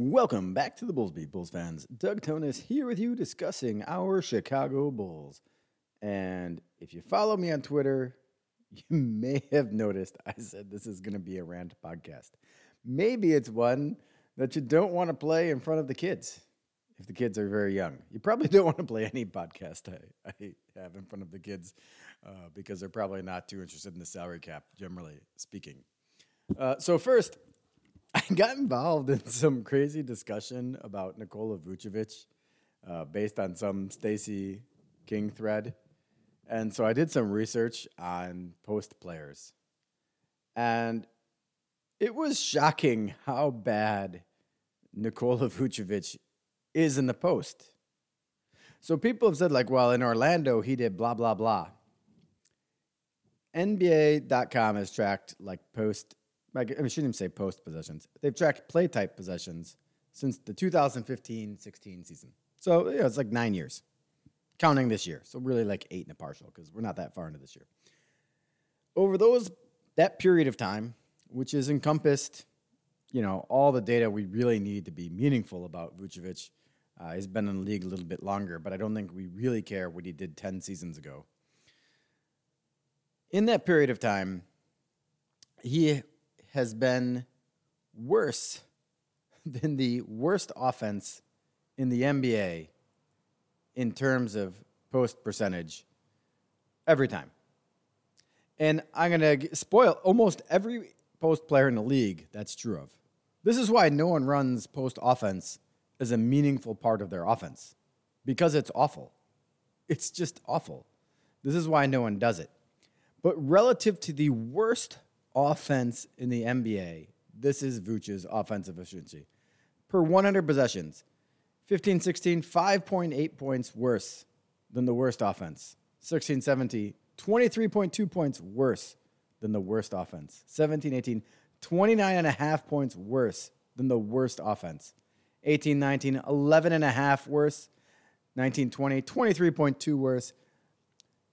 Welcome back to the Bulls Beat, Bulls fans. Doug Tonis here with you discussing our Chicago Bulls. And if you follow me on Twitter, you may have noticed I said this is going to be a rant podcast. Maybe it's one that you don't want to play in front of the kids if the kids are very young. You probably don't want to play any podcast I, I have in front of the kids uh, because they're probably not too interested in the salary cap, generally speaking. Uh, so, first, Got involved in some crazy discussion about Nikola Vucevic uh, based on some Stacey King thread. And so I did some research on post players. And it was shocking how bad Nikola Vucevic is in the post. So people have said, like, well, in Orlando, he did blah, blah, blah. NBA.com has tracked like post I shouldn't even say post possessions. They've tracked play type possessions since the 2015 16 season. So yeah, it's like nine years, counting this year. So really like eight and a partial because we're not that far into this year. Over those that period of time, which is encompassed, you know, all the data we really need to be meaningful about Vucevic. Uh, he's been in the league a little bit longer, but I don't think we really care what he did 10 seasons ago. In that period of time, he has been worse than the worst offense in the NBA in terms of post percentage every time. And I'm going to spoil almost every post player in the league that's true of. This is why no one runs post offense as a meaningful part of their offense because it's awful. It's just awful. This is why no one does it. But relative to the worst offense in the NBA, this is Vooch's offensive efficiency. Per 100 possessions, 15 16, 5.8 points worse than the worst offense. 16 17, 23.2 points worse than the worst offense. 17 18, 29 and a half points worse than the worst offense. 18 19, 11 and a half worse. 19 20, 23.2 worse.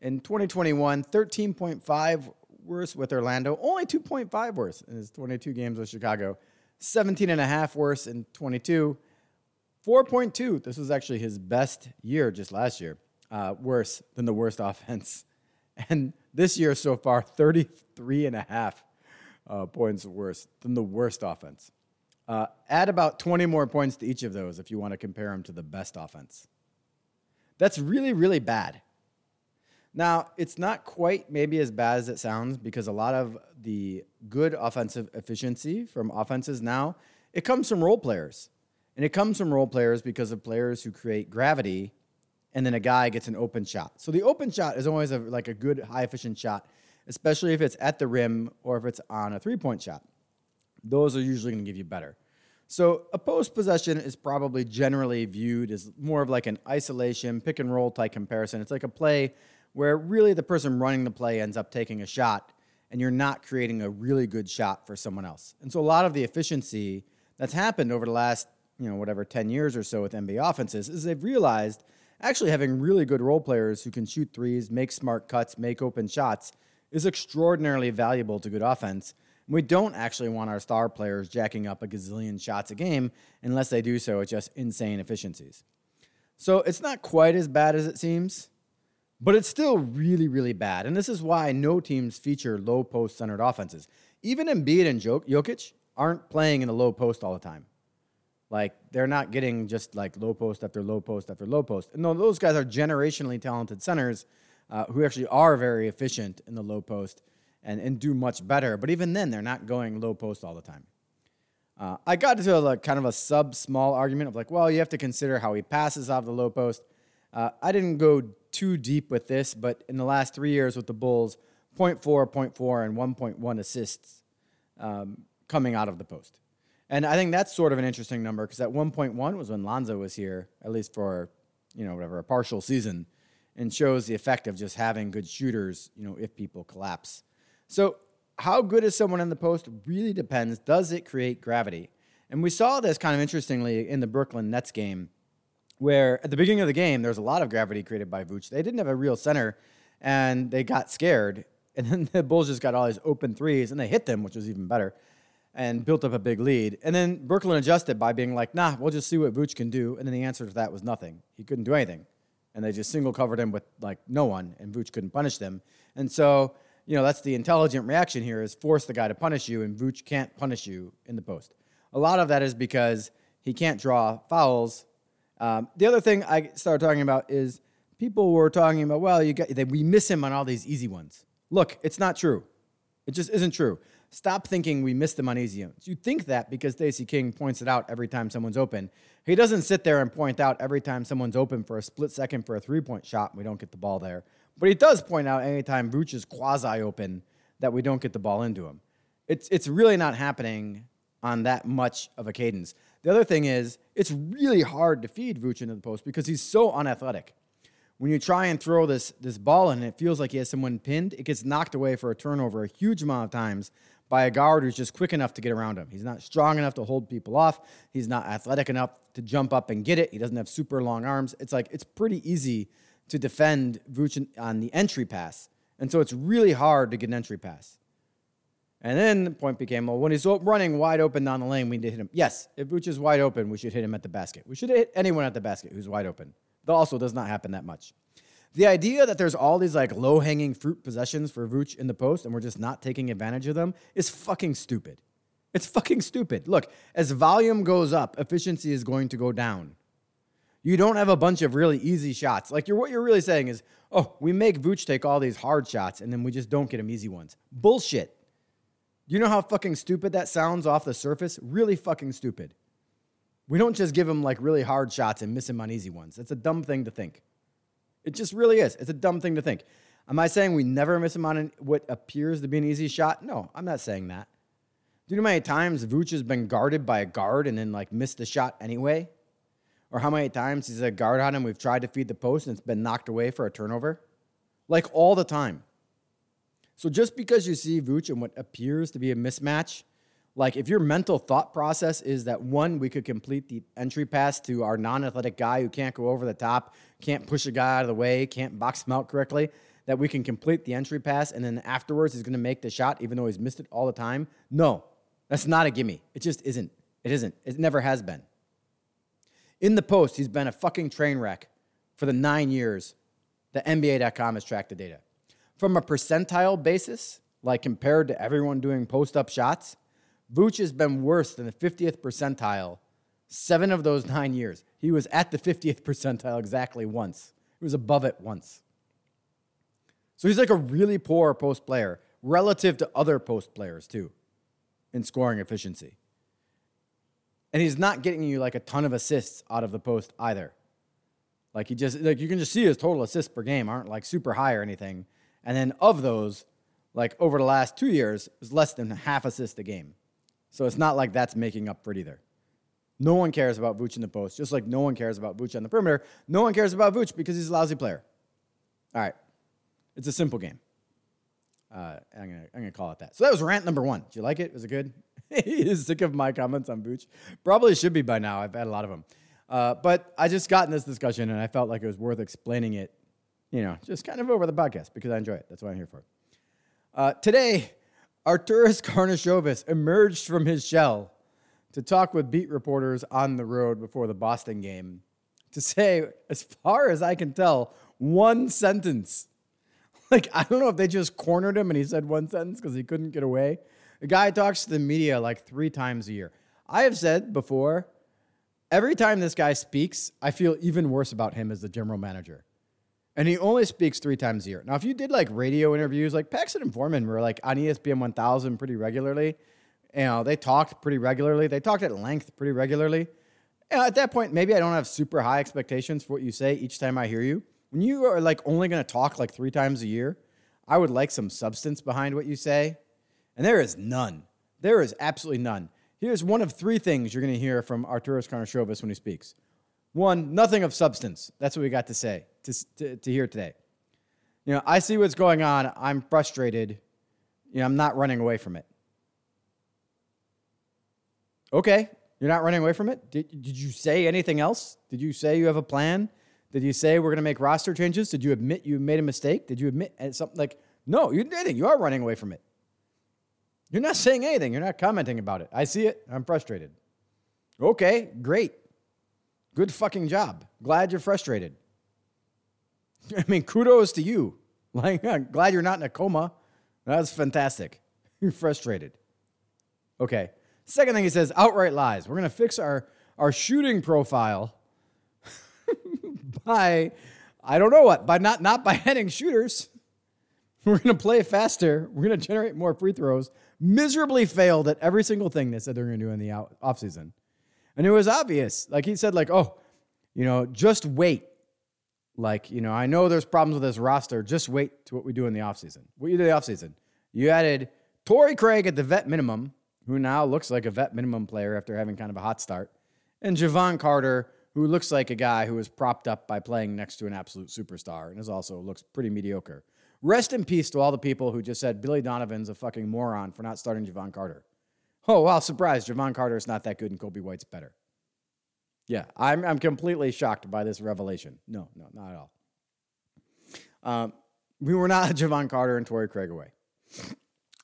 In 2021, 13.5 worse with Orlando, only 2.5 worse in his 22 games with Chicago, 17 and a half worse in 22, 4.2. This was actually his best year just last year, uh, worse than the worst offense. And this year so far, 33 and a half uh, points worse than the worst offense. Uh, add about 20 more points to each of those if you want to compare them to the best offense. That's really, really bad. Now, it's not quite maybe as bad as it sounds because a lot of the good offensive efficiency from offenses now, it comes from role players. And it comes from role players because of players who create gravity and then a guy gets an open shot. So the open shot is always a, like a good high efficient shot, especially if it's at the rim or if it's on a three-point shot. Those are usually going to give you better. So a post possession is probably generally viewed as more of like an isolation pick and roll type comparison. It's like a play where really the person running the play ends up taking a shot and you're not creating a really good shot for someone else. And so a lot of the efficiency that's happened over the last, you know, whatever 10 years or so with NBA offenses is they've realized actually having really good role players who can shoot threes, make smart cuts, make open shots is extraordinarily valuable to good offense. And We don't actually want our star players jacking up a gazillion shots a game unless they do so at just insane efficiencies. So it's not quite as bad as it seems. But it's still really, really bad. And this is why no teams feature low post centered offenses. Even Embiid and Jokic aren't playing in the low post all the time. Like they're not getting just like low post after low post after low post. And no, those guys are generationally talented centers uh, who actually are very efficient in the low post and, and do much better. But even then, they're not going low post all the time. Uh, I got to a, kind of a sub small argument of like, well, you have to consider how he passes off the low post. Uh, I didn't go too deep with this, but in the last three years with the Bulls, 0.4, 0.4, and 1.1 assists um, coming out of the post. And I think that's sort of an interesting number because at 1.1 was when Lonzo was here, at least for, you know, whatever, a partial season, and shows the effect of just having good shooters, you know, if people collapse. So, how good is someone in the post really depends. Does it create gravity? And we saw this kind of interestingly in the Brooklyn Nets game where at the beginning of the game, there was a lot of gravity created by Vooch. They didn't have a real center, and they got scared. And then the Bulls just got all these open threes, and they hit them, which was even better. and built up a big lead. And then Brooklyn adjusted by being like, nah, we'll just see what Vooch can do. And then the answer to that was nothing. He couldn't do anything. And they just single covered him with like no one, and Vooch couldn't punish them. And so, you know, that's the intelligent reaction here is force the guy to punish you, and Vooch can't punish you in the post. A lot of that is because he can't draw fouls. Um, the other thing I started talking about is people were talking about, well, you got, they, we miss him on all these easy ones. Look, it's not true. It just isn't true. Stop thinking we missed him on easy ones. You think that because Stacey King points it out every time someone's open. He doesn't sit there and point out every time someone's open for a split second for a three point shot and we don't get the ball there. But he does point out anytime Vooch is quasi open that we don't get the ball into him. It's, it's really not happening on that much of a cadence. The other thing is, it's really hard to feed Vooch into the post because he's so unathletic when you try and throw this this ball and it feels like he has someone pinned, it gets knocked away for a turnover a huge amount of times by a guard who's just quick enough to get around him. He's not strong enough to hold people off. He's not athletic enough to jump up and get it. He doesn't have super long arms. It's like it's pretty easy to defend Vooch on the entry pass. And so it's really hard to get an entry pass. And then the point became, well, when he's running wide open down the lane, we need to hit him. Yes, if Vooch is wide open, we should hit him at the basket. We should hit anyone at the basket who's wide open. That also does not happen that much. The idea that there's all these like low hanging fruit possessions for Vooch in the post and we're just not taking advantage of them is fucking stupid. It's fucking stupid. Look, as volume goes up, efficiency is going to go down. You don't have a bunch of really easy shots. Like you're what you're really saying is, oh, we make Vooch take all these hard shots and then we just don't get him easy ones. Bullshit. You know how fucking stupid that sounds off the surface? Really fucking stupid. We don't just give him like really hard shots and miss him on easy ones. It's a dumb thing to think. It just really is. It's a dumb thing to think. Am I saying we never miss him on what appears to be an easy shot? No, I'm not saying that. Do you know how many times Vooch has been guarded by a guard and then like missed the shot anyway? Or how many times he's a guard on him, we've tried to feed the post and it's been knocked away for a turnover? Like all the time. So just because you see Vooch and what appears to be a mismatch like if your mental thought process is that one, we could complete the entry pass to our non-athletic guy who can't go over the top, can't push a guy out of the way, can't box him out correctly, that we can complete the entry pass and then afterwards he's going to make the shot even though he's missed it all the time. No, that's not a gimme. It just isn't. It isn't. It never has been. In the post, he's been a fucking train wreck for the nine years that NBA.com has tracked the data. From a percentile basis, like compared to everyone doing post up shots, Vooch has been worse than the 50th percentile seven of those nine years. He was at the 50th percentile exactly once. He was above it once. So he's like a really poor post player relative to other post players, too, in scoring efficiency. And he's not getting you like a ton of assists out of the post either. Like he just like you can just see his total assists per game aren't like super high or anything. And then of those, like over the last two years, is less than half assist a game. So it's not like that's making up for it either. No one cares about Vooch in the post, just like no one cares about Vooch on the perimeter. No one cares about Vooch because he's a lousy player. All right. It's a simple game. Uh, I'm gonna I'm gonna call it that. So that was rant number one. Did you like it? Was it good? He's sick of my comments on Vooch. Probably should be by now. I've had a lot of them. Uh, but I just got in this discussion and I felt like it was worth explaining it, you know, just kind of over the podcast because I enjoy it. That's what I'm here for. Uh, today, Arturas Karnisovas emerged from his shell to talk with beat reporters on the road before the Boston game to say, as far as I can tell, one sentence. Like, I don't know if they just cornered him and he said one sentence because he couldn't get away. The guy talks to the media like three times a year. I have said before, every time this guy speaks, I feel even worse about him as the general manager and he only speaks three times a year. Now, if you did like radio interviews, like Paxson and Forman were like on ESPN 1000 pretty regularly, you know, they talked pretty regularly. They talked at length pretty regularly. And at that point, maybe I don't have super high expectations for what you say each time I hear you. When you are like only going to talk like three times a year, I would like some substance behind what you say. And there is none. There is absolutely none. Here's one of three things you're going to hear from Arturas Karnisovas when he speaks. One, nothing of substance. That's what we got to say, to, to, to hear today. You know, I see what's going on. I'm frustrated. You know, I'm not running away from it. Okay, you're not running away from it? Did, did you say anything else? Did you say you have a plan? Did you say we're going to make roster changes? Did you admit you made a mistake? Did you admit something like, no, you didn't. You are running away from it. You're not saying anything. You're not commenting about it. I see it. I'm frustrated. Okay, great. Good fucking job. Glad you're frustrated. I mean, kudos to you. Like, I'm glad you're not in a coma. That's fantastic. You're frustrated. Okay. Second thing he says outright lies. We're going to fix our, our shooting profile by, I don't know what, by not, not by heading shooters. We're going to play faster. We're going to generate more free throws. Miserably failed at every single thing they said they're going to do in the out, offseason. And it was obvious. Like he said, like, oh, you know, just wait. Like, you know, I know there's problems with this roster. Just wait to what we do in the offseason. What you did in the offseason. You added Torrey Craig at the vet minimum, who now looks like a vet minimum player after having kind of a hot start, and Jevon Carter, who looks like a guy who was propped up by playing next to an absolute superstar and is also looks pretty mediocre. Rest in peace to all the people who just said Billy Donovan's a fucking moron for not starting Jevon Carter. Oh, wow, surprise. Jevon Carter is not that good and Coby White's better. Yeah, I'm, I'm completely shocked by this revelation. No, no, not at all. Um, we were not Jevon Carter and Torrey Craig away.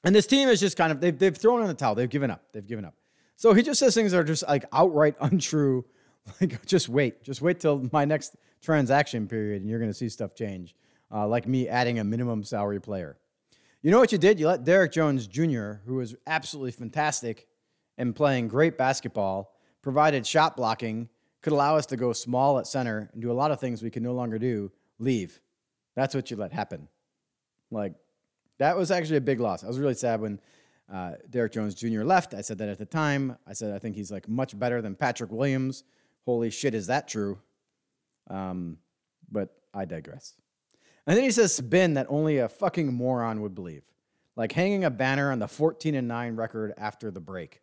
And this team is just kind of, they've, they've thrown in the towel. They've given up. They've given up. So he just says things are just like outright untrue. Like, just wait. Just wait till my next transaction period and you're going to see stuff change. Uh, like me adding a minimum salary player. You know what you did? You let Derrick Jones Jr., who was absolutely fantastic and playing great basketball, provided shot blocking, could allow us to go small at center and do a lot of things we can no longer do, leave. That's what you let happen. Like, that was actually a big loss. I was really sad when uh, Derrick Jones Jr. left. I said that at the time. I said I think he's like much better than Patrick Williams. Holy shit, is that true? Um, but I digress. And then he says spin that only a fucking moron would believe, like hanging a banner on the 14 and 9 record after the break.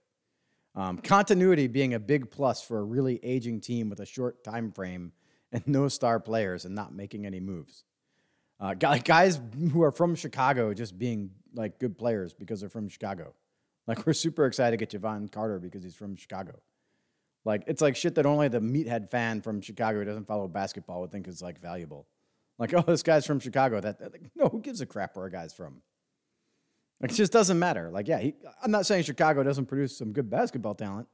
Um, continuity being a big plus for a really aging team with a short time frame and no star players and not making any moves. Uh, guys who are from Chicago just being like good players because they're from Chicago. Like we're super excited to get Jevon Carter because he's from Chicago. Like it's like shit that only the meathead fan from Chicago who doesn't follow basketball would think is like valuable. Like, oh, this guy's from Chicago. That, like, no, who gives a crap where a guy's from? Like, it just doesn't matter. Like, yeah, he, I'm not saying Chicago doesn't produce some good basketball talent,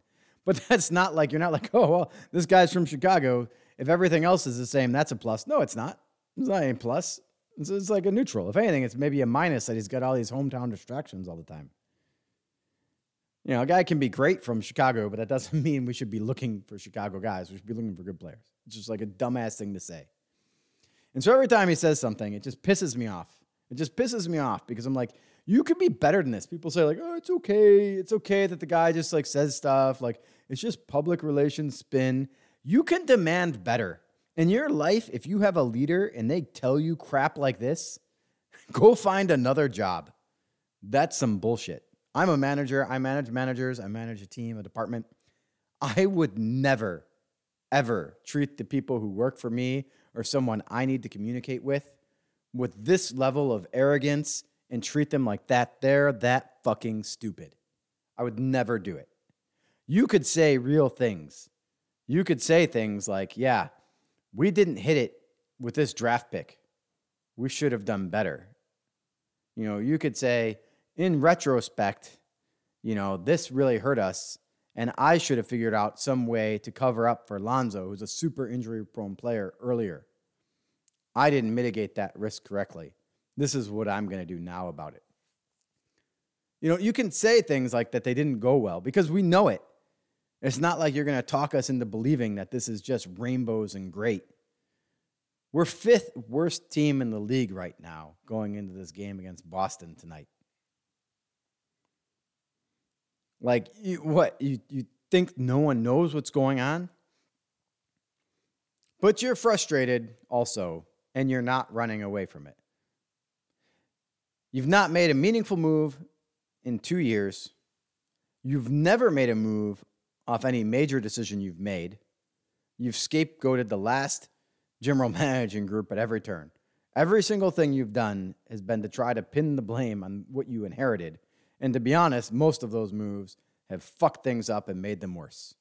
but that's not like, you're not like, oh, well, this guy's from Chicago. If everything else is the same, that's a plus. No, it's not. It's not a plus. It's, it's like a neutral. If anything, it's maybe a minus that he's got all these hometown distractions all the time. You know, a guy can be great from Chicago, but that doesn't mean we should be looking for Chicago guys. We should be looking for good players. It's just like a dumbass thing to say. And so every time he says something, it just pisses me off. It just pisses me off because I'm like, you could be better than this. People say like, oh, it's okay. It's okay that the guy just like says stuff like it's just public relations spin. You can demand better. In your life, if you have a leader and they tell you crap like this, go find another job. That's some bullshit. I'm a manager. I manage managers. I manage a team, a department. I would never, ever treat the people who work for me or someone I need to communicate with with this level of arrogance and treat them like that, they're that fucking stupid. I would never do it. You could say real things. You could say things like, yeah, we didn't hit it with this draft pick. We should have done better. You know, you could say, in retrospect, you know, this really hurt us. And I should have figured out some way to cover up for Lonzo, who's a super injury prone player earlier. I didn't mitigate that risk correctly. This is what I'm going to do now about it. You know, you can say things like that they didn't go well because we know it. It's not like you're going to talk us into believing that this is just rainbows and great. We're fifth worst team in the league right now going into this game against Boston tonight. Like, you, what? You, you think no one knows what's going on? But you're frustrated also, and you're not running away from it. You've not made a meaningful move in two years. You've never made a move off any major decision you've made. You've scapegoated the last general managing group at every turn. Every single thing you've done has been to try to pin the blame on what you inherited. And to be honest, most of those moves have fucked things up and made them worse.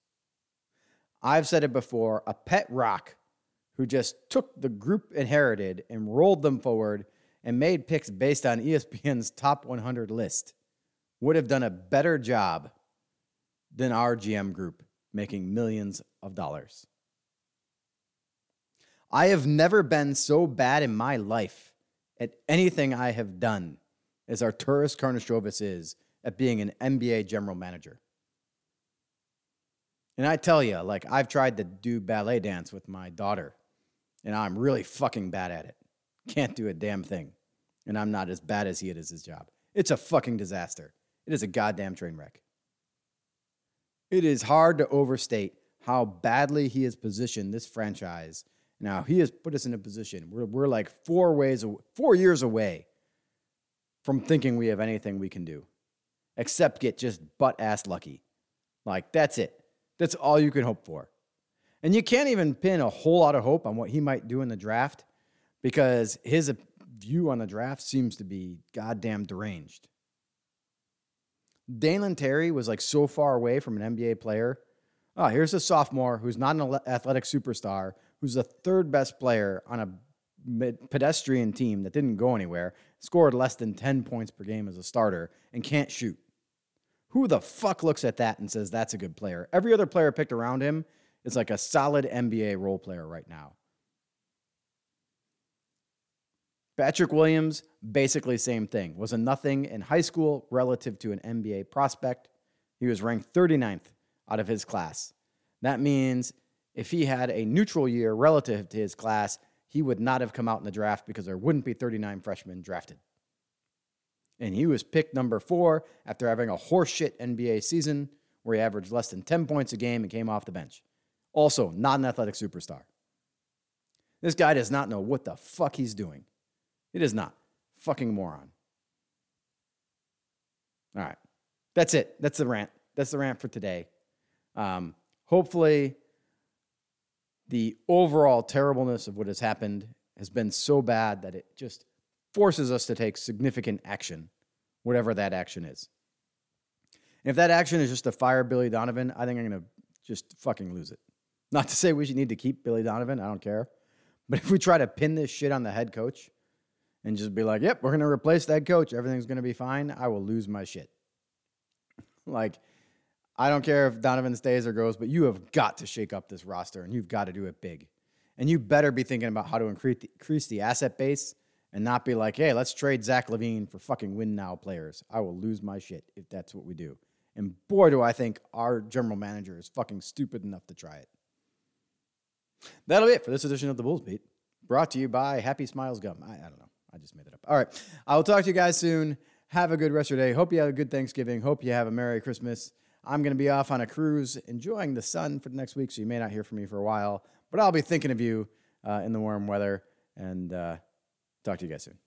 I've said it before a pet rock who just took the group inherited and rolled them forward and made picks based on ESPN's top 100 list would have done a better job than our GM group making millions of dollars. I have never been so bad in my life at anything I have done as Arturas Karnisovas is at being an NBA general manager. And I tell you, like, I've tried to do ballet dance with my daughter, and I'm really fucking bad at it. Can't do a damn thing. And I'm not as bad as he at his job. It's a fucking disaster. It is a goddamn train wreck. It is hard to overstate how badly he has positioned this franchise. Now, he has put us in a position where we're like four ways, four years away from thinking we have anything we can do, except get just butt ass lucky. Like, that's it. That's all you can hope for. And you can't even pin a whole lot of hope on what he might do in the draft because his view on the draft seems to be goddamn deranged. Dalen Terry was like so far away from an NBA player. Oh, here's a sophomore who's not an athletic superstar, who's the third best player on a pedestrian team that didn't go anywhere, scored less than 10 points per game as a starter, and can't shoot. Who the fuck looks at that and says that's a good player? Every other player picked around him is like a solid NBA role player right now. Patrick Williams, basically same thing. Was a nothing in high school relative to an NBA prospect. He was ranked 39th out of his class. That means if he had a neutral year relative to his class, he would not have come out in the draft because there wouldn't be 39 freshmen drafted. And he was picked number four after having a horseshit NBA season where he averaged less than 10 points a game and came off the bench. Also, not an athletic superstar. This guy does not know what the fuck he's doing. It is not. Fucking moron. All right. That's it. That's the rant. That's the rant for today. Um, hopefully, the overall terribleness of what has happened has been so bad that it just forces us to take significant action, whatever that action is. And if that action is just to fire Billy Donovan, I think I'm going to just fucking lose it. Not to say we should need to keep Billy Donovan, I don't care. But if we try to pin this shit on the head coach, and just be like, yep, we're going to replace that coach. Everything's going to be fine. I will lose my shit. like, I don't care if Donovan stays or goes, but you have got to shake up this roster and you've got to do it big. And you better be thinking about how to increase the, increase the asset base and not be like, hey, let's trade Zach LaVine for fucking win now players. I will lose my shit if that's what we do. And boy, do I think our general manager is fucking stupid enough to try it. That'll be it for this edition of the Bulls Beat, brought to you by Happy Smiles Gum. I, I don't know. I just made it up. All right. I will talk to you guys soon. Have a good rest of your day. Hope you have a good Thanksgiving. Hope you have a Merry Christmas. I'm going to be off on a cruise enjoying the sun for the next week, so you may not hear from me for a while, but I'll be thinking of you uh, in the warm weather and uh, talk to you guys soon.